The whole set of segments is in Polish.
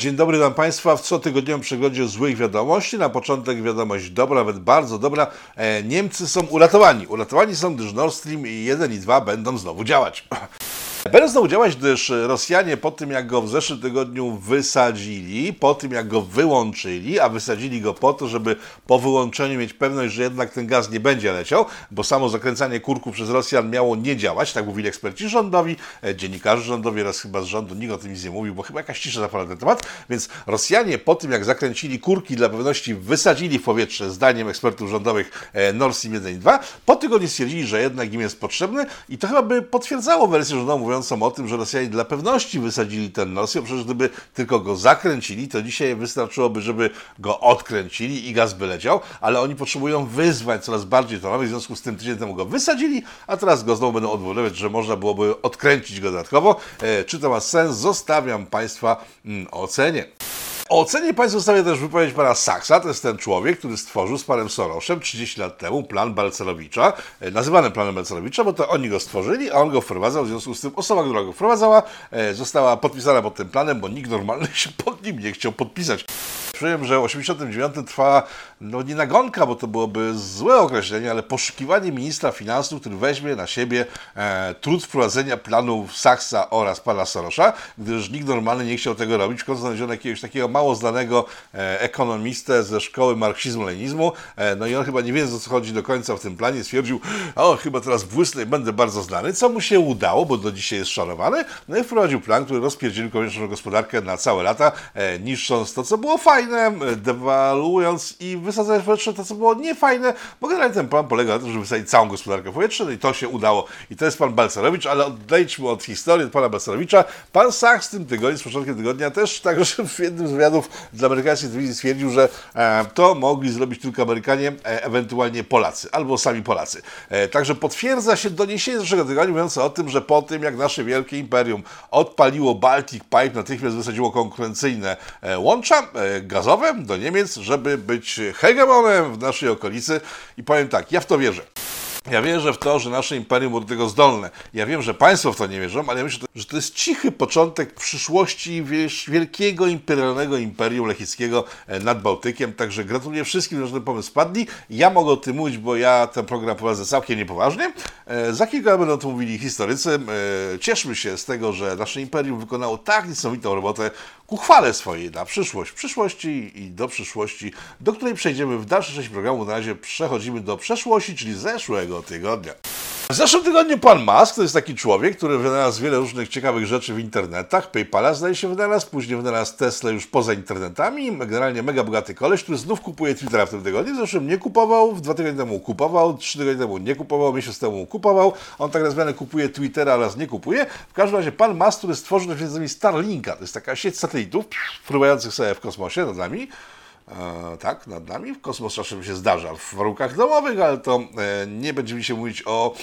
Dzień dobry Wam Państwa w cotygodniowym przeglądzie złych wiadomości. Na początek wiadomość dobra, nawet bardzo dobra. E, Niemcy są uratowani. Uratowani są, gdyż Nord Stream 1 i 2 będą znowu działać. Będą znowu działać, gdyż Rosjanie po tym, jak go w zeszłym tygodniu wysadzili, po tym, jak go wyłączyli, a wysadzili go po to, żeby po wyłączeniu mieć pewność, że jednak ten gaz nie będzie leciał, bo samo zakręcanie kurku przez Rosjan miało nie działać, tak mówili eksperci rządowi, e, dziennikarze rządowi oraz chyba z rządu nikt o tym nic nie mówił, bo chyba jakaś cisza zapadła na ten temat, więc Rosjanie po tym, jak zakręcili kurki dla pewności, wysadzili w powietrze, zdaniem ekspertów rządowych e, Nord Stream 1 i 2, po tygodniu stwierdzili, że jednak im jest potrzebny i to chyba by potwierdzało wersję rządową, mówiącą o tym, że Rosjanie dla pewności wysadzili ten Stream, przecież gdyby tylko go zakręcili, to dzisiaj wystarczyłoby, żeby go odkręcili i gaz by leciał, ale oni potrzebują wyzwań coraz bardziej tonowych, w związku z tym tydzień temu go wysadzili, a teraz go znowu będą odwoływać, że można byłoby odkręcić go dodatkowo. E, czy to ma sens? Zostawiam Państwa mm, ocenie. Ocenie Państwa zostawię też wypowiedź pana Saksa, to jest ten człowiek, który stworzył z panem Sorosem 30 lat temu plan Balcerowicza, e, nazywany planem Balcerowicza, bo to oni go stworzyli, a on go wprowadzał, w związku z tym osoba, która go wprowadzała, e, została podpisana pod tym planem, bo nikt normalny się pod nim nie chciał podpisać. Przyjem, że w 89 trwała, no nie nagonka, bo to byłoby złe określenie, ale poszukiwanie ministra finansów, który weźmie na siebie e, trud wprowadzenia planów Saksa oraz pana Sorosza, gdyż nikt normalny nie chciał tego robić. W końcu znaleziono jakiegoś takiego mało znanego e, ekonomistę ze szkoły marksizmu-lenizmu, e, no i on chyba nie wiedząc o co chodzi do końca w tym planie stwierdził, o chyba teraz błysnę będę bardzo znany, co mu się udało, bo do dzisiaj jest szanowany, no i wprowadził plan, który rozpierdzielił konieczną gospodarkę na całe lata, e, niszcząc to, co było fajne, dewaluując i wysadzając w powietrze to, co było niefajne, bo generalnie ten plan polega na tym, żeby wysadzić całą gospodarkę w no i to się udało. I to jest pan Balcerowicz, ale odejdźmy od historii, od pana Balcerowicza. Pan Sachs w tym tygodniu, z początkiem tygodnia też także w jednym z wywiadów dla amerykańskiej telewizji stwierdził, że e, to mogli zrobić tylko Amerykanie, e, ewentualnie Polacy, albo sami Polacy. E, także potwierdza się doniesienie z zeszłego tygodnia mówiące o tym, że po tym, jak nasze wielkie imperium odpaliło Baltic Pipe, natychmiast wysadziło konkurencyjne łącza gazowe do Niemiec, żeby być hegemonem w naszej okolicy. I powiem tak, ja w to wierzę. Ja wierzę w to, że nasze imperium było do tego zdolne. Ja wiem, że państwo w to nie wierzą, ale ja myślę, że to jest cichy początek przyszłości wielkiego imperialnego imperium lechickiego e, nad Bałtykiem. Także gratuluję wszystkim, że ten pomysł spadli. Ja mogę o tym mówić, bo ja ten program prowadzę całkiem niepoważnie. E, za kilka lat będą to mówili historycy. E, cieszmy się z tego, że nasze imperium wykonało tak niesamowitą robotę ku chwale swojej na przyszłość, przyszłości i do przyszłości, do której przejdziemy w dalszej części programu. Na razie przechodzimy do przeszłości, czyli zeszłego tygodnia. W zeszłym tygodniu pan Musk to jest taki człowiek, który wynalazł wiele różnych ciekawych rzeczy w internetach. PayPala zdaje się wynalazł, później wynalazł Tesla już poza internetami. Generalnie mega bogaty koleś, który znów kupuje Twittera w tym tygodniu. W zeszłym nie kupował, dwa tygodnie temu kupował, trzy tygodnie temu nie kupował, miesiąc temu kupował. On tak nazwany kupuje Twittera oraz nie kupuje. W każdym razie pan Musk, który stworzył między innymi Starlinka, to jest taka sieć satelitów fruwających sobie w kosmosie nad nami. E, tak, nad nami. W kosmos czasem się zdarza w warunkach domowych, ale to e, nie będziemy się mówić o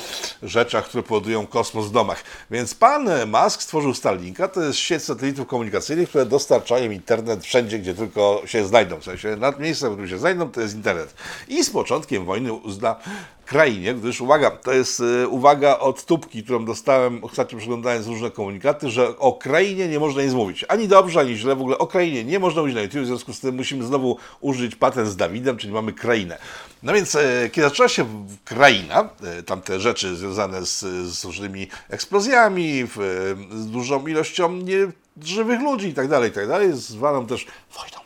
rzeczach, które powodują kosmos w domach. Więc pan Musk stworzył Starlinka, to jest sieć satelitów komunikacyjnych, które dostarczają internet wszędzie, gdzie tylko się znajdą. W sensie nad miejscem, w którym się znajdą, to jest internet. I z początkiem wojny uzna krainie, gdyż uwaga, to jest y, uwaga od tubki, którą dostałem ostatnio przeglądając różne komunikaty, że o krainie nie można nic mówić. Ani dobrze, ani źle, w ogóle o krainie nie można mówić na YouTube, w związku z tym musimy znowu użyć patent z Dawidem, czyli mamy krainę. No więc e, kiedy zaczęła się kraina, e, tamte rzeczy związane z, z różnymi eksplozjami, w, z dużą ilością nieżywych ludzi i tak dalej, i tak dalej, zwaną też wojną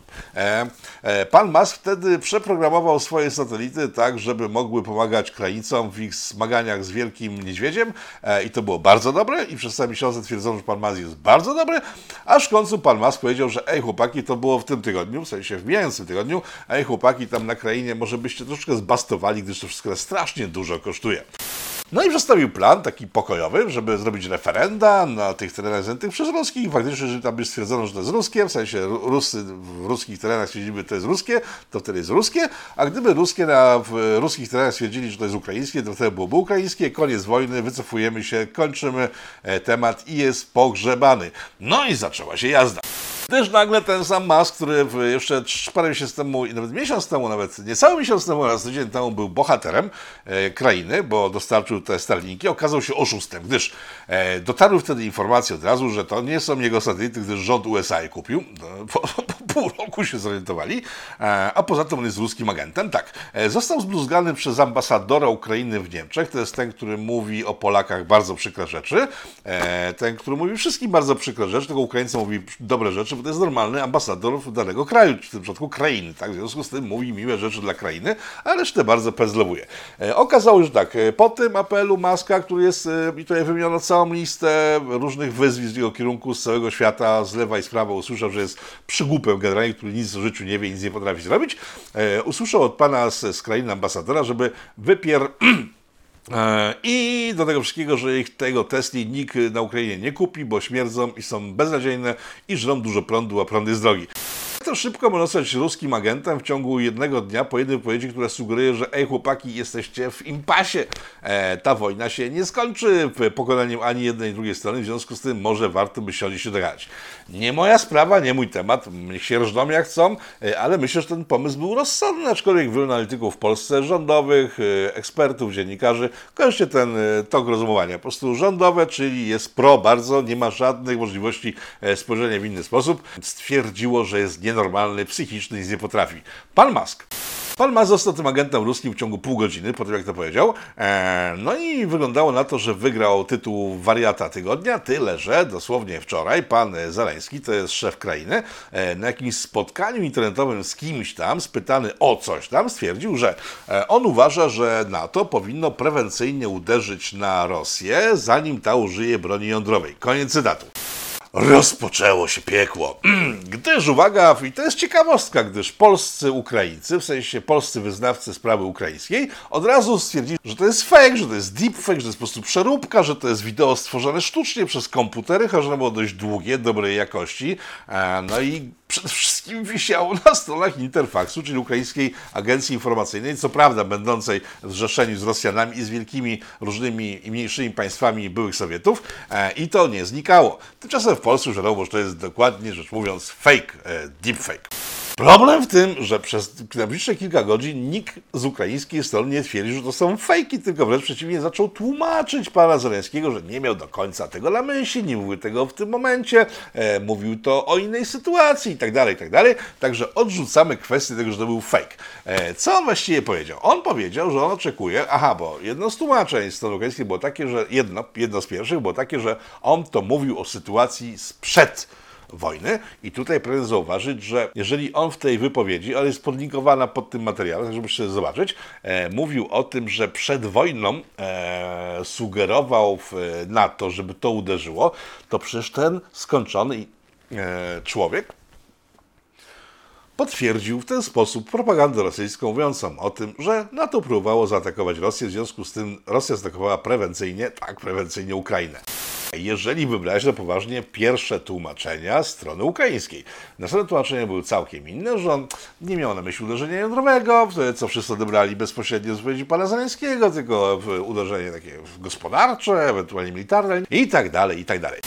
pan Musk wtedy przeprogramował swoje satelity tak, żeby mogły pomagać kraicom w ich zmaganiach z wielkim niedźwiedziem e, i to było bardzo dobre i przez cały miesiące twierdzono, że pan Musk jest bardzo dobry, aż w końcu pan Musk powiedział, że ej chłopaki, to było w tym tygodniu, w sensie w mijającym tygodniu, ej chłopaki, tam na krainie może byście troszeczkę zbastowali, gdyż to wszystko strasznie dużo kosztuje. No i przedstawił plan taki pokojowy, żeby zrobić referenda na tych terenach zajętych przez ruskich. Faktycznie, że tam by stwierdzono, że to jest ruskie, w sensie Rusy w ruskich terenach stwierdzili, że to jest ruskie, to wtedy jest ruskie, a gdyby ruskie na, w ruskich terenach stwierdzili, że to jest ukraińskie, to wtedy byłoby ukraińskie, koniec wojny, wycofujemy się, kończymy e, temat i jest pogrzebany. No i zaczęła się jazda. Też nagle ten sam Musk, który jeszcze parę miesięcy temu, nawet miesiąc temu, nawet niecały miesiąc temu, oraz tydzień temu był bohaterem e, krainy, bo dostarczył te Starlinki, okazał się oszustem, gdyż e, dotarły wtedy informacje od razu, że to nie są jego satelity, gdyż rząd USA je kupił. No, po, po pół roku się zorientowali, e, a poza tym on jest ruskim agentem. Tak, e, został zbluzgany przez ambasadora Ukrainy w Niemczech, to jest ten, który mówi o Polakach bardzo przykre rzeczy, e, ten, który mówi wszystkim bardzo przykre rzeczy, tylko Ukraińcom mówi dobre rzeczy, to jest normalny ambasador danego kraju, w tym przypadku krainy, tak? W związku z tym mówi miłe rzeczy dla krainy, a resztę bardzo pezlowuje. E, okazało się, że tak, e, po tym apelu Maska, który jest, e, i tutaj wymieniono całą listę różnych wyzwisk w jego kierunku z całego świata, z lewa i z prawa, usłyszał, że jest przygłupem generalnie, który nic o życiu nie wie, nic nie potrafi zrobić. Usłyszał od pana z, z krainy ambasadora, żeby wypier... I do tego wszystkiego, że ich tego Tesli nikt na Ukrainie nie kupi, bo śmierdzą i są beznadziejne i żrą dużo prądu, a prąd jest drogi to szybko można zostać ruskim agentem w ciągu jednego dnia po jednej wypowiedzi, która sugeruje, że ej chłopaki, jesteście w impasie. E, ta wojna się nie skończy pokonaniem ani jednej, ani drugiej strony, w związku z tym może warto by się się dogadać. Nie moja sprawa, nie mój temat, niech się rżną jak chcą, e, ale myślę, że ten pomysł był rozsądny, aczkolwiek wielu analityków w Polsce, rządowych, e, ekspertów, dziennikarzy, kojarzycie ten e, tok rozumowania. Po prostu rządowe, czyli jest pro bardzo, nie ma żadnych możliwości spojrzenia w inny sposób, stwierdziło, że jest nie nienormalny, psychiczny, nic nie potrafi. Pan Musk. Pan Musk został tym agentem ruskim w ciągu pół godziny, po tym jak to powiedział. Eee, no i wyglądało na to, że wygrał tytuł wariata tygodnia, tyle że dosłownie wczoraj pan Zaleński, to jest szef krainy, e, na jakimś spotkaniu internetowym z kimś tam, spytany o coś tam, stwierdził, że e, on uważa, że NATO powinno prewencyjnie uderzyć na Rosję, zanim ta użyje broni jądrowej. Koniec cytatu rozpoczęło się piekło. Gdyż, uwaga, i to jest ciekawostka, gdyż polscy Ukraińcy, w sensie polscy wyznawcy sprawy ukraińskiej, od razu stwierdzili, że to jest fake, że to jest deepfake, że to jest po prostu przeróbka, że to jest wideo stworzone sztucznie przez komputery, chociaż ono było dość długie, dobrej jakości. E, no i przede wszystkim wisiało na stronach Interfaxu, czyli ukraińskiej agencji informacyjnej, co prawda będącej w zrzeszeniu z Rosjanami i z wielkimi różnymi i mniejszymi państwami byłych Sowietów e, i to nie znikało. Tymczasem w Polsce już że to jest dokładnie rzecz mówiąc fake, e, deepfake. Problem w tym, że przez najbliższe kilka godzin nikt z ukraińskiej strony nie twierdzi, że to są fejki, tylko wręcz przeciwnie zaczął tłumaczyć pana Zeleńskiego, że nie miał do końca tego na myśli, nie mówił tego w tym momencie, e, mówił to o innej sytuacji i tak dalej, i tak. Także odrzucamy kwestię tego, że to był fake. E, co on właściwie powiedział? On powiedział, że on oczekuje, aha, bo jedno z tłumaczeń strony ukraińskiej było takie, że jedno, jedno z pierwszych było takie, że on to mówił o sytuacji sprzed wojny. I tutaj pragnę zauważyć, że jeżeli on w tej wypowiedzi, ale jest podlinkowana pod tym materiałem, żeby się zobaczyć, e, mówił o tym, że przed wojną e, sugerował w, na to, żeby to uderzyło, to przecież ten skończony e, człowiek potwierdził w ten sposób propagandę rosyjską, mówiącą o tym, że NATO próbowało zaatakować Rosję, w związku z tym Rosja zaatakowała prewencyjnie, tak, prewencyjnie Ukrainę jeżeli wybrać na poważnie pierwsze tłumaczenia strony ukraińskiej. Następne tłumaczenia były całkiem inne, że on nie miał na myśli uderzenia jądrowego, co wszyscy odebrali bezpośrednio z wypowiedzi pana Zaleńskiego, tylko uderzenie takie gospodarcze, ewentualnie militarne i tak dalej, i tak dalej.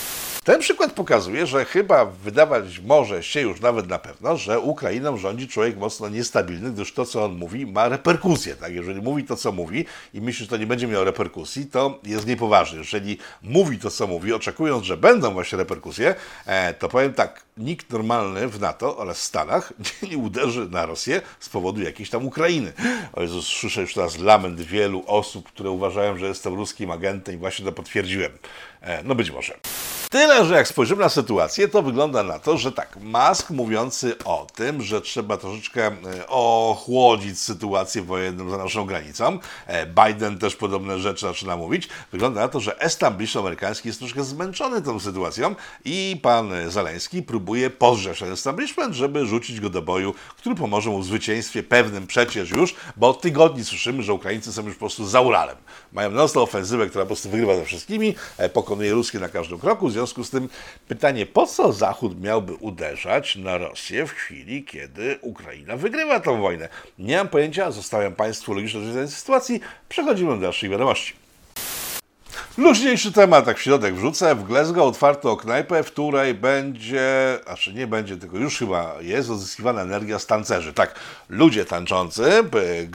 Ten przykład pokazuje, że chyba wydawać może się już nawet na pewno, że Ukrainą rządzi człowiek mocno niestabilny, gdyż to, co on mówi, ma reperkusje. Tak? Jeżeli mówi to, co mówi i myśli, że to nie będzie miało reperkusji, to jest niepoważny. Jeżeli mówi to, co mówi, oczekując, że będą właśnie reperkusje, e, to powiem tak, nikt normalny w NATO oraz Stanach nie uderzy na Rosję z powodu jakiejś tam Ukrainy. O Jezus, słyszę już teraz lament wielu osób, które uważają, że jestem ruskim agentem i właśnie to potwierdziłem. E, no być może. Tyle, że jak spojrzymy na sytuację, to wygląda na to, że tak, Musk mówiący o tym, że trzeba troszeczkę e, ochłodzić sytuację wojenną za naszą granicą, e, Biden też podobne rzeczy zaczyna mówić, wygląda na to, że establishment amerykański jest troszkę zmęczony tą sytuacją i pan Zaleński próbuje pozrzeć ten establishment, żeby rzucić go do boju, który pomoże mu w zwycięstwie pewnym przecież już, bo od tygodni słyszymy, że Ukraińcy są już po prostu za Uralem. Mają non ofensywę, która po prostu wygrywa ze wszystkimi, pokonuje ruskie na każdym kroku, związku z tym pytanie, po co Zachód miałby uderzać na Rosję w chwili, kiedy Ukraina wygrywa tę wojnę? Nie mam pojęcia, zostawiam Państwu logiczne rozwiązanie sytuacji. Przechodzimy do dalszych wiadomości. Luźniejszy temat, tak w środek wrzucę. W Glasgow otwarto knajpę, w której będzie, znaczy nie będzie, tylko już chyba jest odzyskiwana energia z tancerzy. Tak, ludzie tańczący,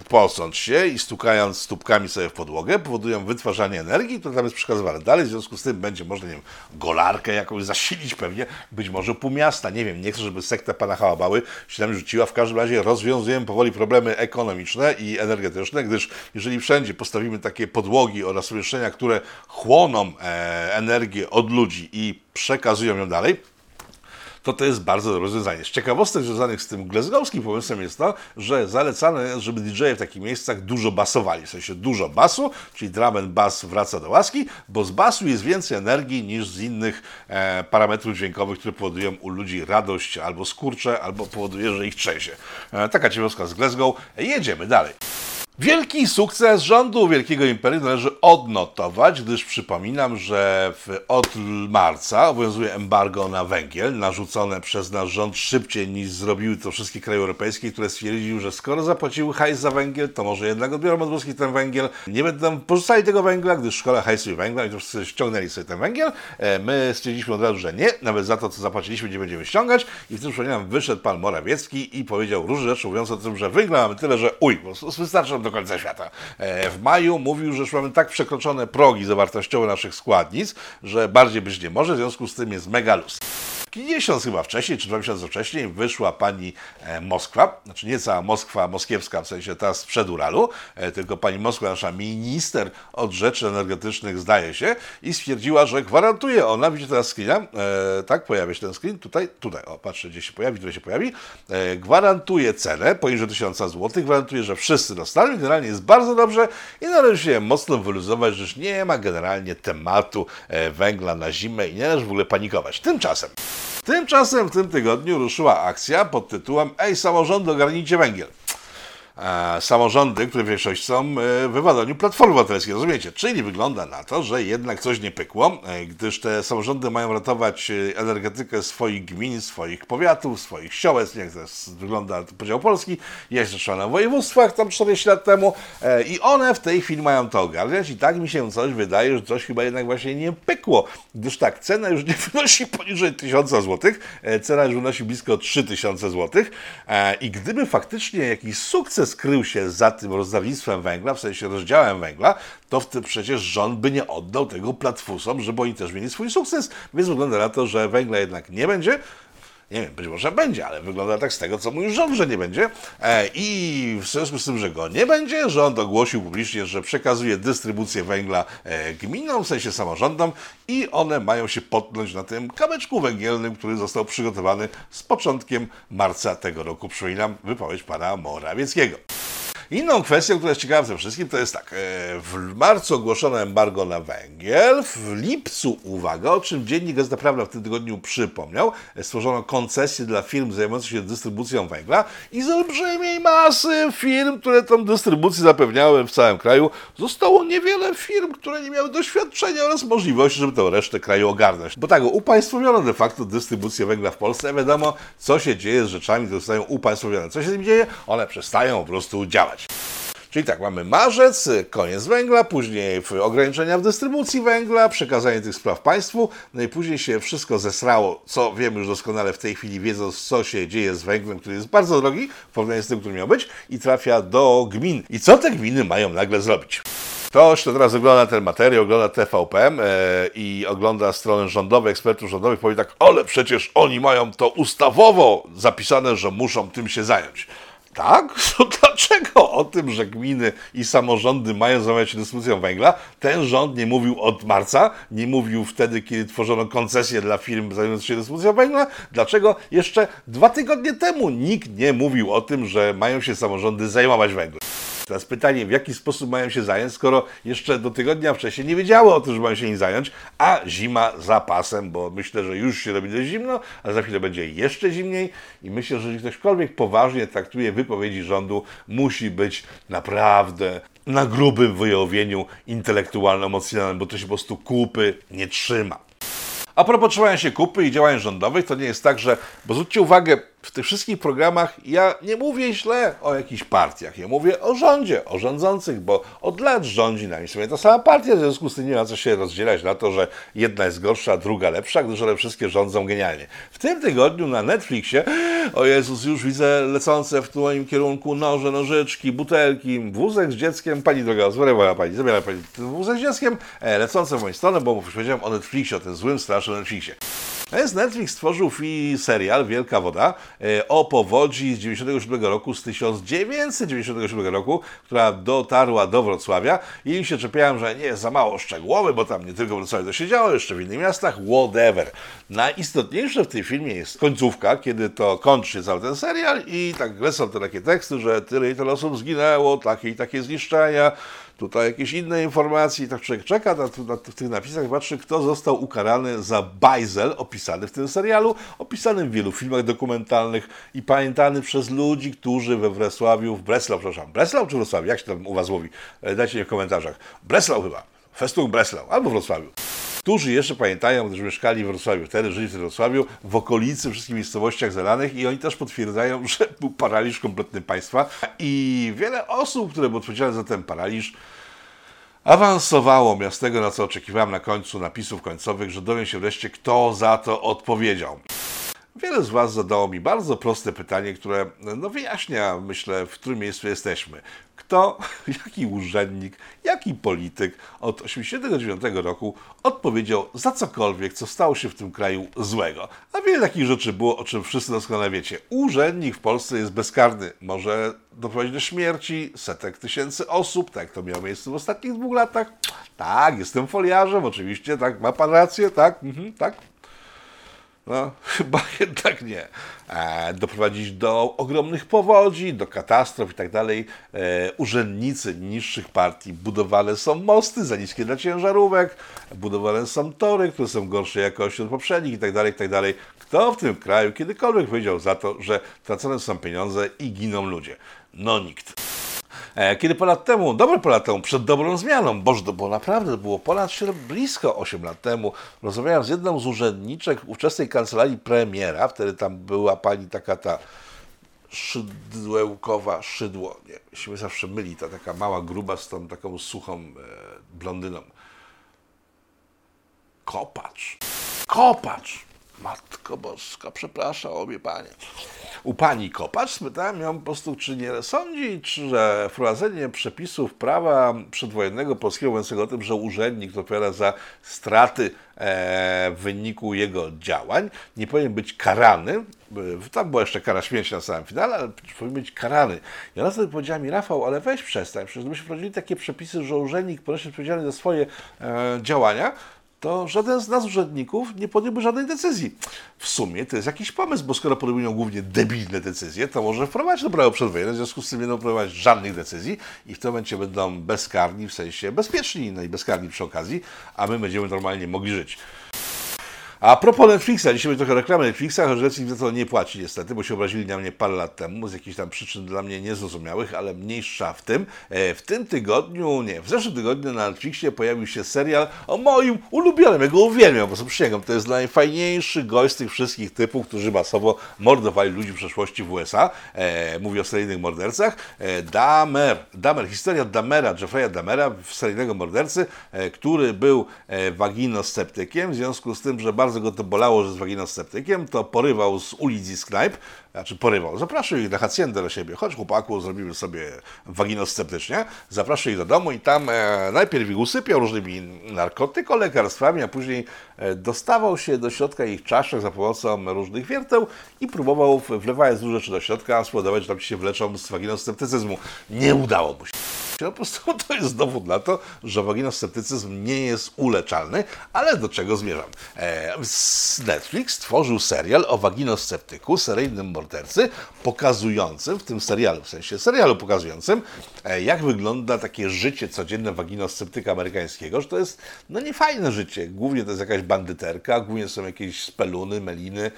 posąc się i stukając stópkami sobie w podłogę, powodują wytwarzanie energii, która tam jest przekazywane dalej. W związku z tym będzie można, nie wiem, golarkę jakąś zasilić pewnie, być może pół miasta, nie wiem, nie chcę, żeby sekta pana Hałabały się tam rzuciła. W każdym razie rozwiązujemy powoli problemy ekonomiczne i energetyczne, gdyż jeżeli wszędzie postawimy takie podłogi oraz umieszczenia, które chłoną e, energię od ludzi i przekazują ją dalej, to to jest bardzo dobre rozwiązanie. Z ciekawostek związanych z tym glezgowskim pomysłem jest to, że zalecane jest, żeby DJ w takich miejscach dużo basowali, w sensie dużo basu, czyli drum and bass wraca do łaski, bo z basu jest więcej energii niż z innych e, parametrów dźwiękowych, które powodują u ludzi radość albo skurcze, albo powoduje, że ich trzęsie. E, taka ciekawostka z Glasgow. Jedziemy dalej. Wielki sukces rządu Wielkiego Imperium należy odnotować, gdyż przypominam, że w, od marca obowiązuje embargo na węgiel, narzucone przez nasz rząd szybciej niż zrobiły to wszystkie kraje europejskie, które stwierdziły, że skoro zapłaciły hajs za węgiel, to może jednak odbiorą od Włoskich ten węgiel. Nie będą porzucali tego węgla, gdyż szkoda hajsuje węgla i to wszyscy ściągnęli sobie ten węgiel. E, my stwierdziliśmy od razu, że nie, nawet za to, co zapłaciliśmy, nie będziemy ściągać. I w tym przypominam, wyszedł pan Morawiecki i powiedział różne rzeczy, mówiąc o tym, że węgla mamy tyle, że uj, bo wystarczy do końca świata. E, w maju mówił, że już mamy tak przekroczone progi zawartościowe naszych składnic, że bardziej być nie może, w związku z tym jest mega luz. Miesiąc chyba wcześniej, czy dwa miesiące wcześniej, wyszła pani e, Moskwa, znaczy nie cała Moskwa moskiewska, w sensie ta sprzed Uralu, e, tylko pani Moskwa, nasza minister od rzeczy energetycznych, zdaje się, i stwierdziła, że gwarantuje. Ona, widzicie teraz screena, e, tak, pojawia się ten screen, tutaj, tutaj, o, patrzę, gdzie się pojawi, tutaj się pojawi, e, gwarantuje cenę poniżej 1000 zł, gwarantuje, że wszyscy dostaną, generalnie jest bardzo dobrze i należy się mocno wyluzować, że już nie ma generalnie tematu e, węgla na zimę i nie należy w ogóle panikować. Tymczasem Tymczasem w tym tygodniu ruszyła akcja pod tytułem Ej, samorządy, ogarnijcie węgiel samorządy, które w większości są e, w wywaleniu Platformy Obywatelskiej, rozumiecie? Czyli wygląda na to, że jednak coś nie pykło, e, gdyż te samorządy mają ratować e, energetykę swoich gmin, swoich powiatów, swoich siołec, jak to wygląda podział Polski, jest zresztą na województwach tam 40 lat temu i one w tej chwili mają to ogarniać. I tak mi się coś wydaje, że coś chyba jednak właśnie nie pykło, gdyż tak, cena już nie wynosi poniżej 1000 zł, cena już wynosi blisko 3000 zł i gdyby faktycznie jakiś sukces skrył się za tym rozdawnictwem węgla, w sensie rozdziałem węgla, to przecież rząd by nie oddał tego platfusom, żeby oni też mieli swój sukces. Więc wygląda na to, że węgla jednak nie będzie. Nie wiem, być może będzie, ale wygląda tak z tego, co mówi rząd, że nie będzie. E, I w związku z tym, że go nie będzie, rząd ogłosił publicznie, że przekazuje dystrybucję węgla e, gminom, w sensie samorządom i one mają się potknąć na tym kamyczku węgielnym, który został przygotowany z początkiem marca tego roku. Przypominam wypowiedź pana Morawieckiego. Inną kwestią, która jest ciekawa w tym wszystkim, to jest tak. E, w marcu ogłoszono embargo na węgiel, w lipcu, uwaga, o czym Dziennik Gazeta Prawna w tym tygodniu przypomniał, stworzono koncesję dla firm zajmujących się dystrybucją węgla i z olbrzymiej masy firm, które tą dystrybucję zapewniały w całym kraju, zostało niewiele firm, które nie miały doświadczenia oraz możliwości, żeby tę resztę kraju ogarnąć. Bo tak, upaństwowiono de facto dystrybucję węgla w Polsce. Wiadomo, co się dzieje z rzeczami, które zostają upaństwowione. Co się z tym dzieje? One przestają po prostu działać. Czyli tak, mamy marzec, koniec węgla, później ograniczenia w dystrybucji węgla, przekazanie tych spraw państwu, no i później się wszystko zesrało, co wiemy już doskonale w tej chwili, wiedząc co się dzieje z węglem, który jest bardzo drogi w porównaniu z tym, który miał być i trafia do gmin. I co te gminy mają nagle zrobić? Ktoś, kto teraz ogląda ten materiał, ogląda TVP e, i ogląda strony rządowe, ekspertów rządowych, powie tak, ale przecież oni mają to ustawowo zapisane, że muszą tym się zająć. Tak? To dlaczego o tym, że gminy i samorządy mają zajmować się dystrybucją węgla, ten rząd nie mówił od marca, nie mówił wtedy, kiedy tworzono koncesje dla firm zajmujących się dystrybucją węgla? Dlaczego jeszcze dwa tygodnie temu nikt nie mówił o tym, że mają się samorządy zajmować węglem? Teraz pytanie, w jaki sposób mają się zająć, skoro jeszcze do tygodnia wcześniej nie wiedziały o tym, że mają się nim zająć, a zima za pasem, bo myślę, że już się robi dość zimno, a za chwilę będzie jeszcze zimniej i myślę, że jeżeli ktośkolwiek poważnie traktuje wypowiedzi rządu, musi być naprawdę na grubym wyjawieniu intelektualno-emocjonalnym, bo to się po prostu kupy nie trzyma. A propos trzymania się kupy i działań rządowych, to nie jest tak, że, bo zwróćcie uwagę, w tych wszystkich programach ja nie mówię źle o jakichś partiach. Ja mówię o rządzie, o rządzących, bo od lat rządzi nami sobie ta sama partia, w związku z tym nie ma co się rozdzielać na to, że jedna jest gorsza, druga lepsza, gdyż one wszystkie rządzą genialnie. W tym tygodniu na Netflixie, o Jezus, już widzę lecące w moim kierunku noże, nożyczki, butelki, wózek z dzieckiem. Pani droga, zabiera pani, zabiera pani wózek z dzieckiem, e, lecące w moją stronę, bo powiedziałem o Netflixie, o tym złym, strasznym Netflixie. Natomiast Netflix stworzył serial Wielka Woda e, o powodzi z 97 roku, z 1997 roku, która dotarła do Wrocławia. I się czepiałem, że nie jest za mało szczegółowy, bo tam nie tylko w Wrocławiu to się działo, jeszcze w innych miastach, whatever. Najistotniejsze w tej filmie jest końcówka, kiedy to kończy się cały ten serial i tak lecą te takie teksty, że tyle i tyle osób zginęło, takie i takie zniszczenia, tutaj jakieś inne informacje i tak człowiek czeka na, na, w tych napisach, patrzy, kto został ukarany za bajzel opisany w tym serialu, opisany w wielu filmach dokumentalnych i pamiętany przez ludzi, którzy we Wrocławiu, w Breslau, przepraszam, Breslau czy Wrocławiu, jak się tam u Was mówi? E, dajcie mi w komentarzach. Breslau chyba, Festung Breslau, albo Wrocławiu którzy jeszcze pamiętają, gdyż mieszkali w Wrocławiu, wtedy żyli w Wrocławiu, w okolicy, wszystkich miejscowościach zalanych i oni też potwierdzają, że był paraliż kompletny państwa i wiele osób, które były odpowiedzialne za ten paraliż, awansowało miast tego, na co oczekiwałem na końcu napisów końcowych, że dowiem się wreszcie, kto za to odpowiedział. Wiele z Was zadało mi bardzo proste pytanie, które no, wyjaśnia, myślę, w którym miejscu jesteśmy. Kto, jaki urzędnik, jaki polityk od 1989 roku odpowiedział za cokolwiek, co stało się w tym kraju złego? A wiele takich rzeczy było, o czym wszyscy doskonale wiecie. Urzędnik w Polsce jest bezkarny. Może doprowadzić do śmierci setek tysięcy osób, tak to miało miejsce w ostatnich dwóch latach. Tak, jestem foliarzem, oczywiście, tak, ma pan rację, tak, mhm, tak, no, chyba jednak nie. E, doprowadzić do ogromnych powodzi, do katastrof i tak dalej. E, urzędnicy niższych partii budowane są mosty za niskie dla ciężarówek, budowane są tory, które są gorszej jakości od poprzednich i tak dalej, i tak dalej. Kto w tym kraju kiedykolwiek powiedział za to, że tracone są pieniądze i giną ludzie? No nikt. E, kiedy po lat temu, dobre po lat temu, przed dobrą zmianą, boże, to było naprawdę, było ponad blisko 8 lat temu, rozmawiałem z jedną z urzędniczek ówczesnej kancelarii premiera, wtedy tam była pani taka ta szydłełkowa, szydło, nie, się zawsze myli, ta taka mała gruba z tą taką suchą e, blondyną. Kopacz. Kopacz. Matko Boska, przepraszam, obie panie. U pani Kopacz spytałem ją po prostu, czy nie sądzi, czy że wprowadzenie przepisów prawa przedwojennego polskiego mówiącego o tym, że urzędnik odpowiada za straty e, w wyniku jego działań, nie powinien być karany. Tam była jeszcze kara śmierci na samym finale, ale powinien być karany. I ona wtedy powiedziała mi, Rafał, ale weź przestań, przecież gdybyśmy wprowadzili takie przepisy, że urzędnik ponosi odpowiedzialność za swoje e, działania, to żaden z nas urzędników nie podjąłby żadnej decyzji. W sumie to jest jakiś pomysł, bo skoro podejmują głównie debilne decyzje, to może wprowadzić do prawo przedwojenne, w związku z tym nie będą prowadzić żadnych decyzji i w tym momencie będą bezkarni, w sensie bezpieczni, no i bezkarni przy okazji, a my będziemy normalnie mogli żyć. A propos Netflixa, dzisiaj będzie trochę reklamy Netflixa, choć Netflix za to nie płaci niestety, bo się obrazili na mnie parę lat temu z jakichś tam przyczyn dla mnie niezrozumiałych, ale mniejsza w tym. E, w tym tygodniu, nie, w zeszłym tygodniu na Netflixie pojawił się serial o moim ulubionym, ja go uwielbiam, bo sobie przysięgam, to jest najfajniejszy gość z tych wszystkich typów, którzy masowo mordowali ludzi w przeszłości w USA. E, mówię o seryjnych mordercach. E, Damer, Damer, historia Damera, Jeffrey'a Damera, seryjnego mordercy, e, który był e, waginosceptykiem, w związku z tym, że bardzo bardzo go to bolało, że z waginosceptykiem, to porywał z ulic i knajp, znaczy porywał, zapraszał ich na haciendę do siebie, chodź chłopaku, zrobimy sobie waginosceptycznie, zapraszał ich do domu i tam e, najpierw ich usypiał różnymi narkotyko-lekarstwami, a później e, dostawał się do środka ich czaszek za pomocą różnych wierteł i próbował, wlewając duże rzeczy do środka, spowodować, że tam się wleczą z waginosceptycyzmu. Nie udało mu się. Po prostu to jest dowód na to, że waginosceptycyzm nie jest uleczalny, ale do czego zmierzam? E, Netflix stworzył serial o waginosceptyku, seryjnym mordercy, pokazującym w tym serialu, w sensie serialu pokazującym, e, jak wygląda takie życie codzienne waginosceptyka amerykańskiego, że to jest no niefajne życie. Głównie to jest jakaś bandyterka, głównie są jakieś speluny, meliny,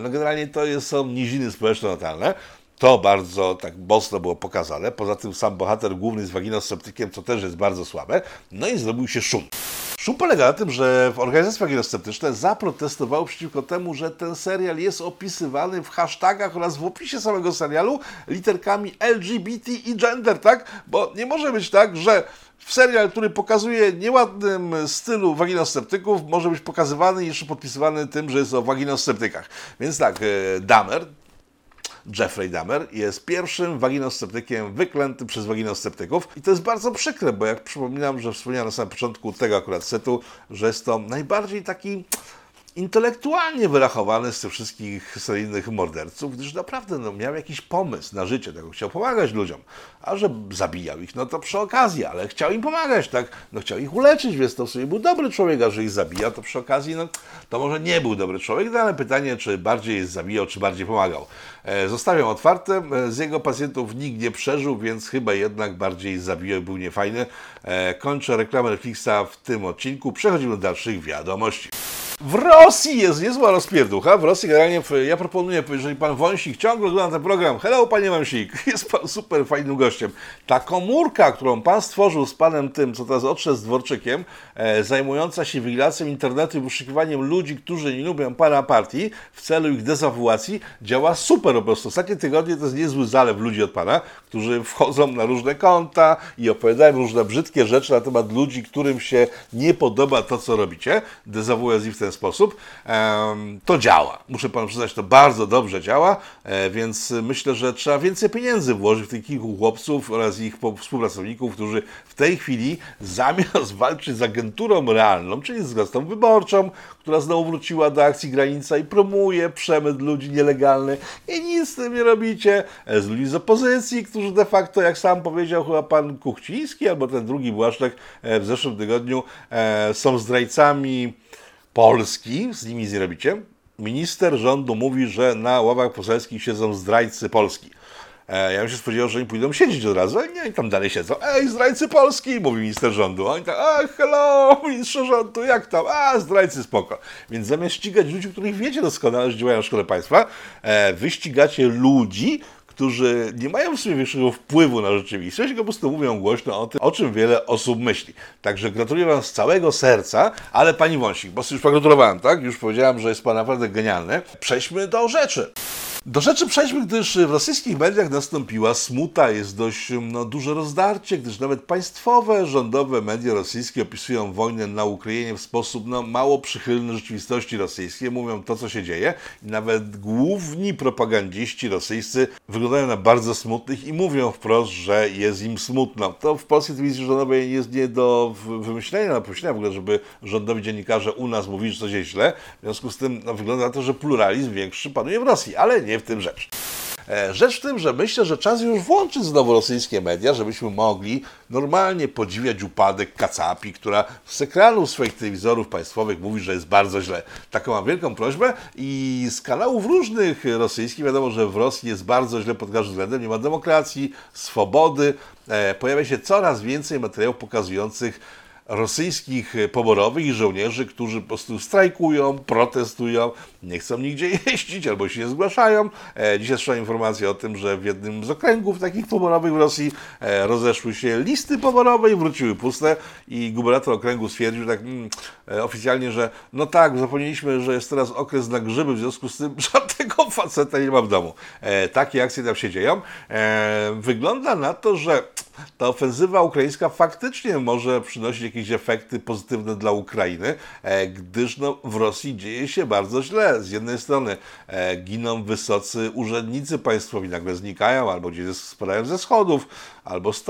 no generalnie to jest, są niziny społeczno-natalne. To bardzo tak mocno było pokazane. Poza tym sam bohater główny z waginosceptykiem, co też jest bardzo słabe. No i zrobił się szum. Szum polega na tym, że organizacje waginoceptyczne zaprotestowały przeciwko temu, że ten serial jest opisywany w hashtagach oraz w opisie samego serialu literkami LGBT i gender, tak? Bo nie może być tak, że w serial, który pokazuje nieładnym stylu waginosceptyków, może być pokazywany i jeszcze podpisywany tym, że jest o waginosceptykach. Więc tak, e, Damer, Jeffrey Dahmer jest pierwszym waginosceptykiem wyklętym przez waginosceptyków. I to jest bardzo przykre, bo jak przypominam, że wspomniałem na samym początku tego akurat setu, że jest to najbardziej taki intelektualnie wyrachowany z tych wszystkich seryjnych morderców, gdyż naprawdę no, miał jakiś pomysł na życie, tego chciał pomagać ludziom, a że zabijał ich, no to przy okazji, ale chciał im pomagać, tak, no chciał ich uleczyć, więc to w sumie był dobry człowiek, a że ich zabijał, to przy okazji, no to może nie był dobry człowiek, no, ale pytanie, czy bardziej zabijał, czy bardziej pomagał. E, zostawiam otwarte, e, z jego pacjentów nikt nie przeżył, więc chyba jednak bardziej zabijał, był niefajny. E, kończę reklamę Netflixa w tym odcinku, przechodzimy do dalszych wiadomości. W Rosji jest niezła rozpierducha. W Rosji generalnie ja proponuję, jeżeli pan Wąsik ciągle ogląda ten program, hello panie Wąsik, jest pan super fajnym gościem. Ta komórka, którą pan stworzył z panem tym, co teraz odszedł z Dworczykiem, e, zajmująca się wigilacją internetu i wyszukiwaniem ludzi, którzy nie lubią pana partii w celu ich dezawuacji, działa super po prostu. Ostatnie tygodnie to jest niezły zalew ludzi od pana, którzy wchodzą na różne konta i opowiadają różne brzydkie rzeczy na temat ludzi, którym się nie podoba to, co robicie, dezawując ich w ten sposób, to działa. Muszę Panu przyznać, to bardzo dobrze działa, e, więc myślę, że trzeba więcej pieniędzy włożyć w tych kilku chłopców oraz ich współpracowników, którzy w tej chwili zamiast walczyć z agenturą realną, czyli z gazetą wyborczą, która znowu wróciła do akcji granica i promuje przemyt ludzi nielegalny i nic z tym nie robicie, e, z ludzi z opozycji, którzy de facto, jak sam powiedział chyba pan Kuchciński albo ten drugi Błaszczek e, w zeszłym tygodniu, są zdrajcami Polski, z nimi zrobicie. Minister rządu mówi, że na ławach poselskich siedzą zdrajcy Polski. E, ja bym się spodziewał, że oni pójdą siedzieć od razu, ale nie, i tam dalej siedzą. Ej, zdrajcy Polski, mówi minister rządu. Oni tak, a hello, ministrze rządu, jak tam? A, zdrajcy, spoko. Więc zamiast ścigać ludzi, których wiecie doskonale, że działają w szkole państwa, e, ludzi, którzy nie mają w sumie większego wpływu na rzeczywistość, tylko po prostu mówią głośno o tym, o czym wiele osób myśli. Także gratuluję Wam z całego serca, ale Pani Wąsik, bo już pogratulowałem, tak? Już powiedziałem, że jest Pan naprawdę genialny. Przejdźmy do rzeczy. Do rzeczy przejdźmy, gdyż w rosyjskich mediach nastąpiła smuta, jest dość no, duże rozdarcie, gdyż nawet państwowe, rządowe media rosyjskie opisują wojnę na Ukrainie w sposób no, mało przychylny rzeczywistości rosyjskiej, mówią to, co się dzieje. I nawet główni propagandziści rosyjscy wyglądają na bardzo smutnych i mówią wprost, że jest im smutno. To w polskiej telewizji rządowej jest nie do wymyślenia, na pomyślenia w ogóle, żeby rządowi dziennikarze u nas mówili, że coś jest źle. W związku z tym no, wygląda na to, że pluralizm większy panuje w Rosji, ale nie nie w tym rzecz. E, rzecz w tym, że myślę, że czas już włączyć znowu rosyjskie media, żebyśmy mogli normalnie podziwiać upadek Kacapi, która z ekranu swoich telewizorów państwowych mówi, że jest bardzo źle. Taką mam wielką prośbę i z kanałów różnych rosyjskich wiadomo, że w Rosji jest bardzo źle pod każdym względem, nie ma demokracji, swobody. E, pojawia się coraz więcej materiałów pokazujących rosyjskich poborowych i żołnierzy, którzy po prostu strajkują, protestują, nie chcą nigdzie jeździć albo się nie zgłaszają. E, dzisiaj słyszałem informację o tym, że w jednym z okręgów takich poborowych w Rosji e, rozeszły się listy poborowe i wróciły puste i gubernator okręgu stwierdził tak mm, e, oficjalnie, że no tak, zapomnieliśmy, że jest teraz okres na grzyby, w związku z tym żadnego faceta nie ma w domu. Takie akcje tam się dzieją. Wygląda na to, że ta ofensywa ukraińska faktycznie może przynosić jakieś efekty pozytywne dla Ukrainy, e, gdyż no, w Rosji dzieje się bardzo źle. Z jednej strony e, giną wysocy urzędnicy państwowi, nagle znikają, albo gdzieś spadają ze schodów, albo z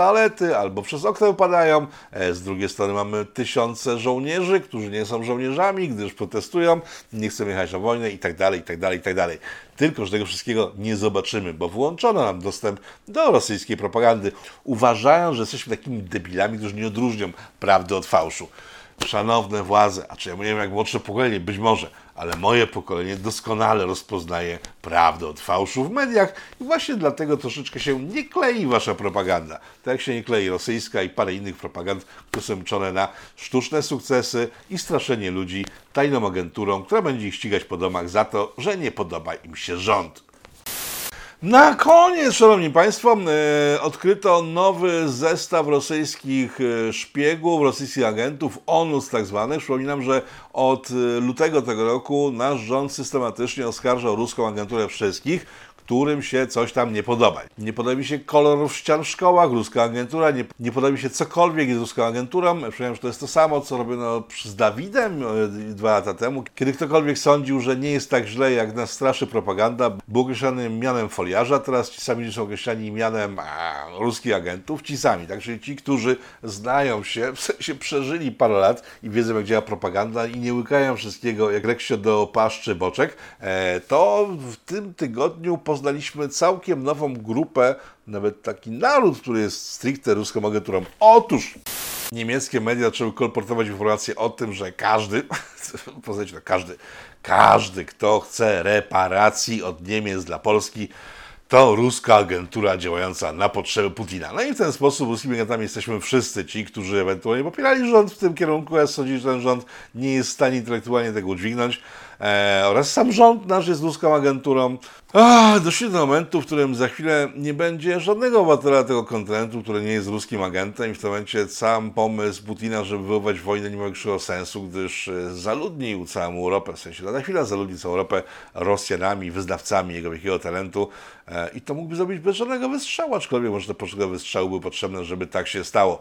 albo przez okno upadają. E, z drugiej strony mamy tysiące żołnierzy, którzy nie są żołnierzami, gdyż protestują, nie chcą jechać na wojnę i tak dalej, i tak dalej, i tak dalej. Tylko, że tego wszystkiego nie zobaczymy, bo włączono nam dostęp do rosyjskiej propagandy, uważając, że jesteśmy takimi debilami, którzy nie odróżnią prawdy od fałszu. Szanowne władze, a czy ja wiem jak młodsze pokolenie, być może, ale moje pokolenie doskonale rozpoznaje prawdę od fałszu w mediach i właśnie dlatego troszeczkę się nie klei wasza propaganda. Tak jak się nie klei rosyjska i parę innych propagand, które są liczone na sztuczne sukcesy i straszenie ludzi tajną agenturą, która będzie ich ścigać po domach za to, że nie podoba im się rząd. Na koniec, Szanowni Państwo, e, odkryto nowy zestaw rosyjskich e, szpiegów, rosyjskich agentów, ONUS tak zwanych. Przypominam, że od e, lutego tego roku nasz rząd systematycznie oskarżał ruską agenturę wszystkich, którym się coś tam nie podoba. Nie podoba mi się kolor ścian w szkołach, ruska agentura, nie, nie podoba mi się cokolwiek z ruską agenturą. Przypomniałem, że to jest to samo, co robiono z Dawidem e, dwa lata temu, kiedy ktokolwiek sądził, że nie jest tak źle, jak nas straszy propaganda, był określany mianem foliarza, teraz ci sami są określani mianem a, ruskich agentów, ci sami, tak, czyli ci, którzy znają się, w sensie przeżyli parę lat i wiedzą, jak działa propaganda i nie łykają wszystkiego jak reksio do paszczy boczek, e, to w tym tygodniu poznaliśmy całkiem nową grupę, nawet taki naród, który jest stricte ruską agenturą. Otóż niemieckie media zaczęły kolportować informacje o tym, że każdy, poznajcie to, każdy, każdy, kto chce reparacji od Niemiec dla Polski, to ruska agentura działająca na potrzeby Putina. No i w ten sposób ruskimi agentami jesteśmy wszyscy ci, którzy ewentualnie popierali rząd w tym kierunku, a sądzili, że ten rząd nie jest w stanie intelektualnie tego udźwignąć e, oraz sam rząd nasz jest ruską agenturą. Ach, doszli do momentu, w którym za chwilę nie będzie żadnego obywatela tego kontynentu, który nie jest ruskim agentem i w tym momencie sam pomysł Putina, żeby wywołać wojnę nie ma większego sensu, gdyż e, zaludnił całą Europę, w sensie na chwilę zaludnił całą Europę Rosjanami, wyznawcami jego wielkiego talentu e, i to mógłby zrobić bez żadnego wystrzału, aczkolwiek może te poszczególne wystrzały były potrzebne, żeby tak się stało.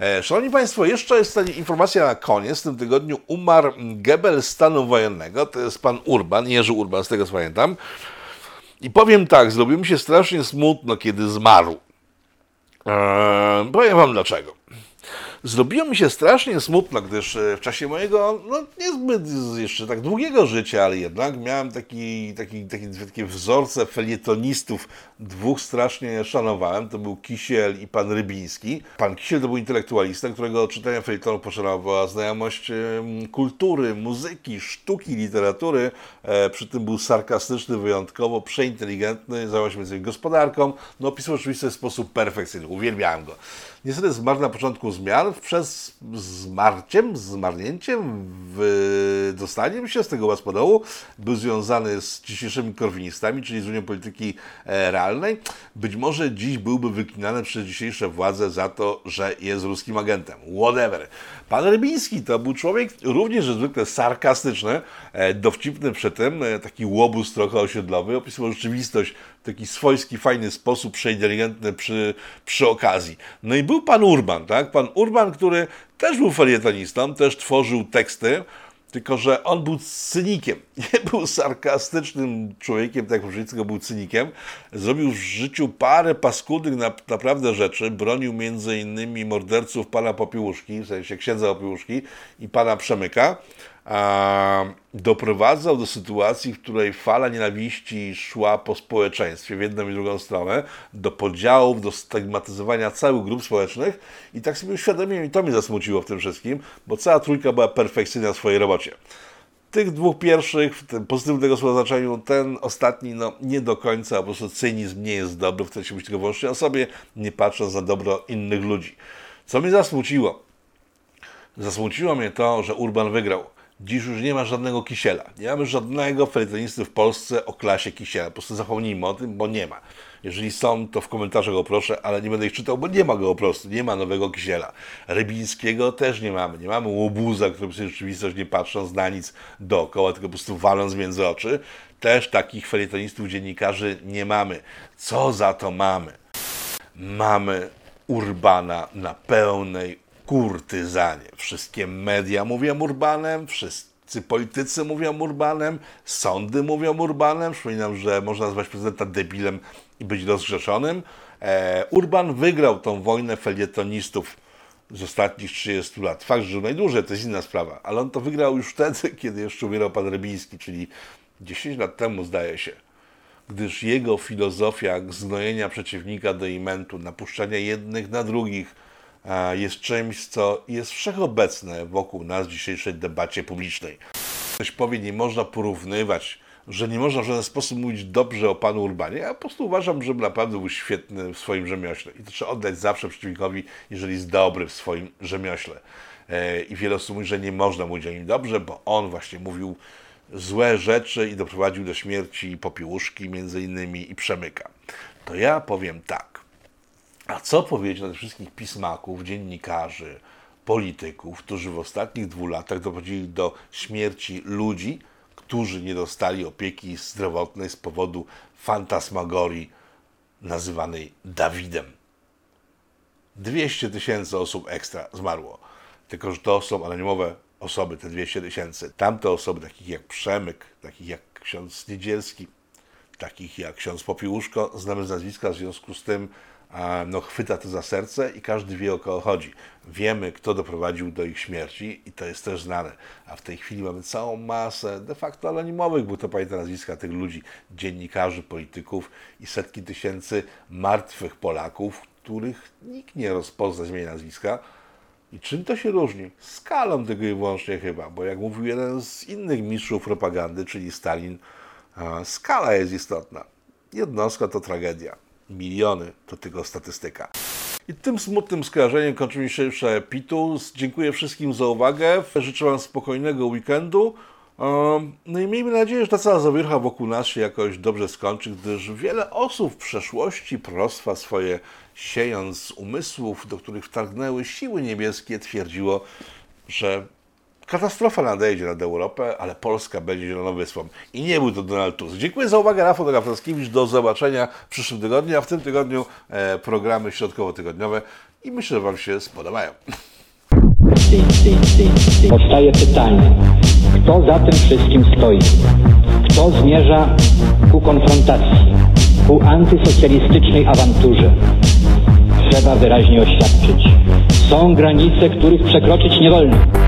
E, szanowni Państwo, jeszcze jest informacja na koniec. W tym tygodniu umarł Gebel stanu wojennego. To jest pan Urban, Jerzy Urban, z tego co pamiętam. I powiem tak, zrobiło mi się strasznie smutno, kiedy zmarł. Eee, powiem Wam dlaczego. Zrobiło mi się strasznie smutno, gdyż e, w czasie mojego, no niezbyt jeszcze tak długiego życia, ale jednak miałem taki, taki, taki, takie wzorce felietonistów, dwóch strasznie szanowałem, to był Kisiel i pan Rybiński. Pan Kisiel to był intelektualista, którego czytania felietonu poszanowała znajomość kultury, muzyki, sztuki, literatury, e, przy tym był sarkastyczny wyjątkowo, przeinteligentny, zajmował się gospodarką, no opisał oczywiście w sposób perfekcyjny, uwielbiałem go. Niestety zmarł na początku zmian, przez zmarciem, zmarnięciem, dostaniem się z tego łaspodołu był związany z dzisiejszymi korwinistami, czyli z Unią Polityki e, Realnej. Być może dziś byłby wyklinany przez dzisiejsze władze za to, że jest ruskim agentem. Whatever. Pan Rybiński to był człowiek również zwykle sarkastyczny, e, dowcipny przy tym, e, taki łobuz trochę osiedlowy, opisywał rzeczywistość w taki swojski, fajny sposób, przeinteligentny przy, przy okazji. No i był pan Urban, tak? Pan Urban, który też był felietonistą, też tworzył teksty, tylko że on był cynikiem. Nie był sarkastycznym człowiekiem, tak jak był cynikiem. Zrobił w życiu parę paskudnych na, naprawdę rzeczy. Bronił między innymi morderców pana Popiełuszki, w sensie księdza Popiełuszki i pana Przemyka doprowadzał do sytuacji, w której fala nienawiści szła po społeczeństwie w jedną i drugą stronę, do podziałów, do stygmatyzowania całych grup społecznych i tak sobie uświadomiłem i to mnie zasmuciło w tym wszystkim, bo cała trójka była perfekcyjna w swojej robocie. Tych dwóch pierwszych, w tym pozytywnym tego słowa znaczeniu, ten ostatni, no nie do końca, po prostu cynizm nie jest dobry, chce się być tylko wyłącznie o sobie, nie patrząc na dobro innych ludzi. Co mnie zasmuciło? Zasmuciło mnie to, że Urban wygrał Dziś już nie ma żadnego Kisiela. Nie mamy żadnego feletonisty w Polsce o klasie Kisiela. Po prostu zapomnijmy o tym, bo nie ma. Jeżeli są, to w komentarzach go proszę, ale nie będę ich czytał, bo nie ma go po prostu. Nie ma nowego Kisiela. Rybińskiego też nie mamy. Nie mamy łobuza, który sobie rzeczywistość nie patrząc na nic dookoła, tylko po prostu waląc między oczy. Też takich felietonistów, dziennikarzy nie mamy. Co za to mamy? Mamy Urbana na pełnej kurtyzanie. Wszystkie media mówią Urbanem, wszyscy politycy mówią Urbanem, sądy mówią Urbanem. Przypominam, że można nazwać prezydenta debilem i być rozgrzeszonym. E, Urban wygrał tą wojnę felietonistów z ostatnich 30 lat. Fakt, że najdłużej, to jest inna sprawa, ale on to wygrał już wtedy, kiedy jeszcze umierał pan Rebiński, czyli 10 lat temu zdaje się gdyż jego filozofia znojenia przeciwnika do imentu, napuszczania jednych na drugich, jest czymś, co jest wszechobecne wokół nas w dzisiejszej debacie publicznej. Ktoś powie, nie można porównywać, że nie można w żaden sposób mówić dobrze o panu Urbanie. Ja po prostu uważam, że naprawdę był świetny w swoim rzemiośle. I to trzeba oddać zawsze przeciwnikowi, jeżeli jest dobry w swoim rzemiośle. E, I wiele osób mówi, że nie można mówić o nim dobrze, bo on właśnie mówił złe rzeczy i doprowadził do śmierci Popiełuszki między innymi i Przemyka. To ja powiem tak. A co powiedzieć na tych wszystkich pismaków, dziennikarzy, polityków, którzy w ostatnich dwóch latach doprowadzili do śmierci ludzi, którzy nie dostali opieki zdrowotnej z powodu fantasmagorii nazywanej Dawidem. 200 tysięcy osób ekstra zmarło. Tylko, że to są anonimowe osoby, te 200 tysięcy. Tamte osoby, takich jak Przemyk, takich jak ksiądz Niedzielski, takich jak ksiądz Popiłuszko, znamy z nazwiska, w związku z tym no, chwyta to za serce i każdy wie o kogo chodzi. Wiemy, kto doprowadził do ich śmierci i to jest też znane. A w tej chwili mamy całą masę de facto anonimowych, bo to pamięta nazwiska tych ludzi, dziennikarzy, polityków i setki tysięcy martwych Polaków, których nikt nie rozpozna z nazwiska. I czym to się różni? Skalą tego i wyłącznie chyba, bo jak mówił jeden z innych mistrzów propagandy, czyli Stalin, skala jest istotna. Jednostka to tragedia miliony to tylko statystyka. I tym smutnym skojarzeniem kończymy dzisiejsze Pitus. Dziękuję wszystkim za uwagę. Życzę Wam spokojnego weekendu. No i miejmy nadzieję, że ta cała zawierucha wokół nas się jakoś dobrze skończy, gdyż wiele osób w przeszłości prostwa swoje siejąc umysłów, do których wtargnęły siły niebieskie, twierdziło, że Katastrofa nadejdzie nad Europę, ale Polska będzie zieloną wyspą. I nie był to Donald Tusk. Dziękuję za uwagę, Rafał Gawrowskiewicz. Do zobaczenia w przyszłym tygodniu, a w tym tygodniu e, programy środkowo-tygodniowe i myślę, że Wam się spodobają. Powstaje pytanie, kto za tym wszystkim stoi? Kto zmierza ku konfrontacji, ku antysocjalistycznej awanturze? Trzeba wyraźnie oświadczyć. Są granice, których przekroczyć nie wolno.